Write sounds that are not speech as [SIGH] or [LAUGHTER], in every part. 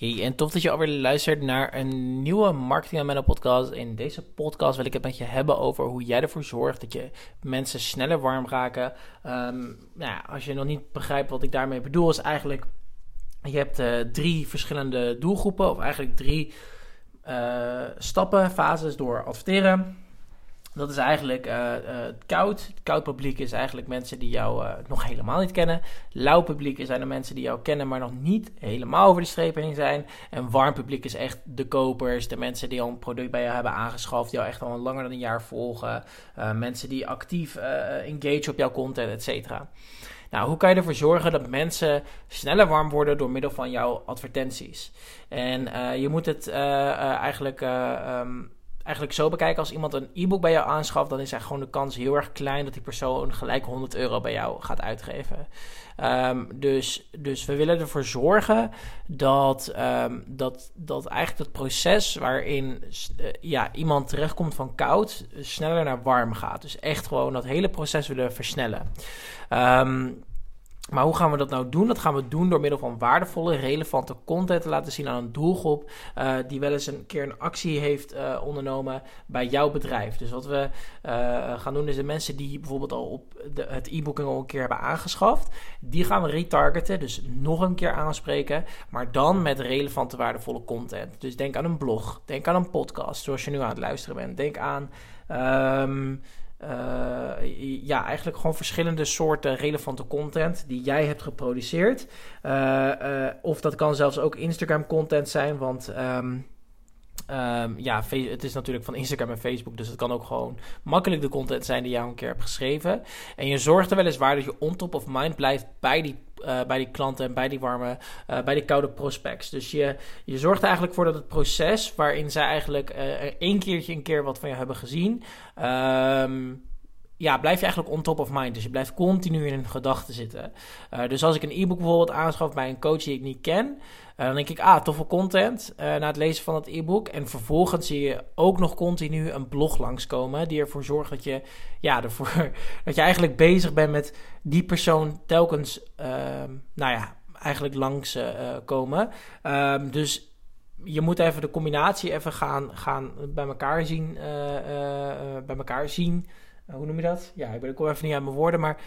Hey, en tof dat je alweer luistert naar een nieuwe Marketing Menno podcast. In deze podcast wil ik het met je hebben over hoe jij ervoor zorgt dat je mensen sneller warm raken. Um, nou als je nog niet begrijpt wat ik daarmee bedoel, is eigenlijk je hebt uh, drie verschillende doelgroepen, of eigenlijk drie uh, stappen, fases door adverteren. Dat is eigenlijk uh, koud. Het koud publiek is eigenlijk mensen die jou uh, nog helemaal niet kennen. Lauw publiek zijn de mensen die jou kennen, maar nog niet helemaal over de streep heen zijn. En warm publiek is echt de kopers, de mensen die al een product bij jou hebben aangeschaft, jou echt al langer dan een jaar volgen. mensen die actief engage op jouw content, et cetera. Nou, hoe kan je ervoor zorgen dat mensen sneller warm worden door middel van jouw advertenties? En je moet het eigenlijk. Um, eigenlijk zo bekijken. Als iemand een e-book bij jou aanschaft, dan is er gewoon de kans heel erg klein dat die persoon gelijk 100 euro bij jou gaat uitgeven. Um, dus, dus we willen ervoor zorgen dat, um, dat, dat eigenlijk het proces waarin uh, ja, iemand terechtkomt van koud sneller naar warm gaat. Dus echt gewoon dat hele proces willen versnellen. Um, maar hoe gaan we dat nou doen? Dat gaan we doen door middel van waardevolle, relevante content te laten zien aan een doelgroep uh, die wel eens een keer een actie heeft uh, ondernomen bij jouw bedrijf. Dus wat we uh, gaan doen is de mensen die bijvoorbeeld al op de, het e-booking al een keer hebben aangeschaft, die gaan we retargeten, dus nog een keer aanspreken, maar dan met relevante, waardevolle content. Dus denk aan een blog, denk aan een podcast, zoals je nu aan het luisteren bent. Denk aan. Um, uh, ja, eigenlijk gewoon verschillende soorten relevante content die jij hebt geproduceerd. Uh, uh, of dat kan zelfs ook Instagram content zijn, want um, um, ja, het is natuurlijk van Instagram en Facebook, dus het kan ook gewoon makkelijk de content zijn die jij een keer hebt geschreven. En je zorgt er weliswaar dat je on top of mind blijft bij die uh, bij die klanten en bij die warme, uh, bij die koude prospects. Dus je, je zorgt eigenlijk voor dat het proces waarin zij eigenlijk uh, één keertje een keer wat van je hebben gezien. Um, ja, blijf je eigenlijk on top of mind. Dus je blijft continu in hun gedachten zitten. Uh, dus als ik een e-book bijvoorbeeld aanschaf bij een coach die ik niet ken, uh, dan denk ik, ah, toffe content uh, na het lezen van het e-book. En vervolgens zie je ook nog continu een blog langskomen die ervoor zorgt dat je, ja, ervoor, [LAUGHS] dat je eigenlijk bezig bent met die persoon telkens, ehm, nou ja, eigenlijk langs komen. Um, dus je moet even de combinatie even gaan, gaan bij elkaar zien, bij elkaar zien. Eh, hoe noem je dat? Ja, ik, ben, ik kom even niet aan mijn woorden, maar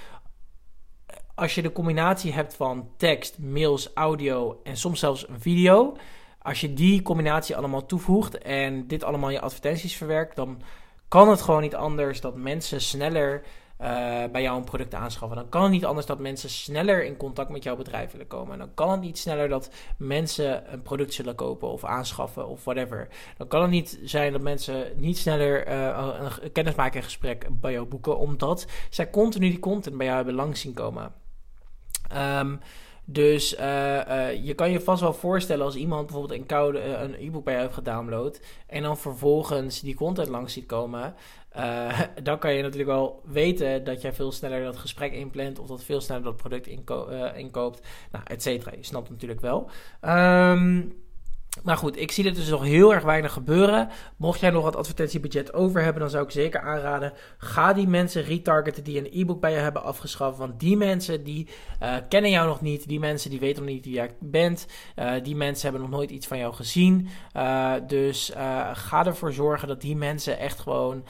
als je de combinatie hebt van tekst, mails, audio en soms zelfs een video, als je die combinatie allemaal toevoegt en dit allemaal in je advertenties verwerkt, dan kan het gewoon niet anders dat mensen sneller bij jou een product aanschaffen. Dan kan het niet anders dat mensen sneller in contact met jouw bedrijf willen komen. En dan kan het niet sneller dat mensen een product zullen kopen of aanschaffen of whatever. Dan kan het niet zijn dat mensen niet sneller uh, een kennismakingsgesprek bij jou boeken, omdat zij continu die content bij jou hebben langs zien komen. Um, dus uh, uh, je kan je vast wel voorstellen als iemand bijvoorbeeld een koude uh, een e-book bij jou heeft gedownload en dan vervolgens die content langs ziet komen, [LAUGHS] dan kan je natuurlijk wel weten dat jij veel sneller dat gesprek inplant of dat veel sneller dat product inko inkoopt, nou, et cetera. Je snapt natuurlijk wel. Um, maar goed, ik zie dit dus nog heel erg weinig gebeuren. Mocht jij nog wat advertentiebudget over hebben, dan zou ik zeker aanraden: ga die mensen retargeten die een e-book bij je hebben afgeschaft. Want die mensen die uh, kennen jou nog niet, die mensen die weten nog niet wie jij bent, uh, die mensen hebben nog nooit iets van jou gezien. Uh, dus ga ervoor zorgen dat die mensen echt gewoon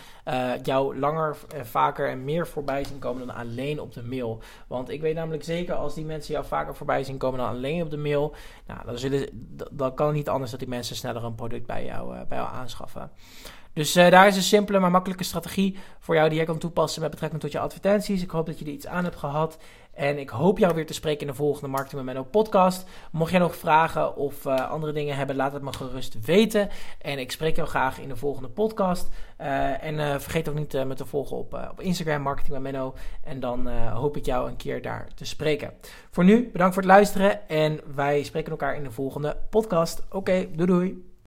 jou langer, vaker en meer voorbij zien komen dan alleen op de mail. Want ik weet namelijk zeker als die mensen jou vaker voorbij zien komen dan alleen op de mail, nou, dan, zullen, dan kan het niet anders dat die mensen sneller een product bij jou, uh, bij jou aanschaffen. Dus uh, daar is een simpele maar makkelijke strategie voor jou die jij kan toepassen met betrekking tot je advertenties. Ik hoop dat je er iets aan hebt gehad. En ik hoop jou weer te spreken in de volgende Marketing met Menno podcast. Mocht jij nog vragen of uh, andere dingen hebben, laat het me gerust weten. En ik spreek jou graag in de volgende podcast. Uh, en vergeet ook niet me te volgen op, op Instagram, Marketing met Menno. En dan hoop ik jou een keer daar te spreken. Voor nu, bedankt voor het luisteren. En wij spreken elkaar in de volgende podcast. Oké, doei doei.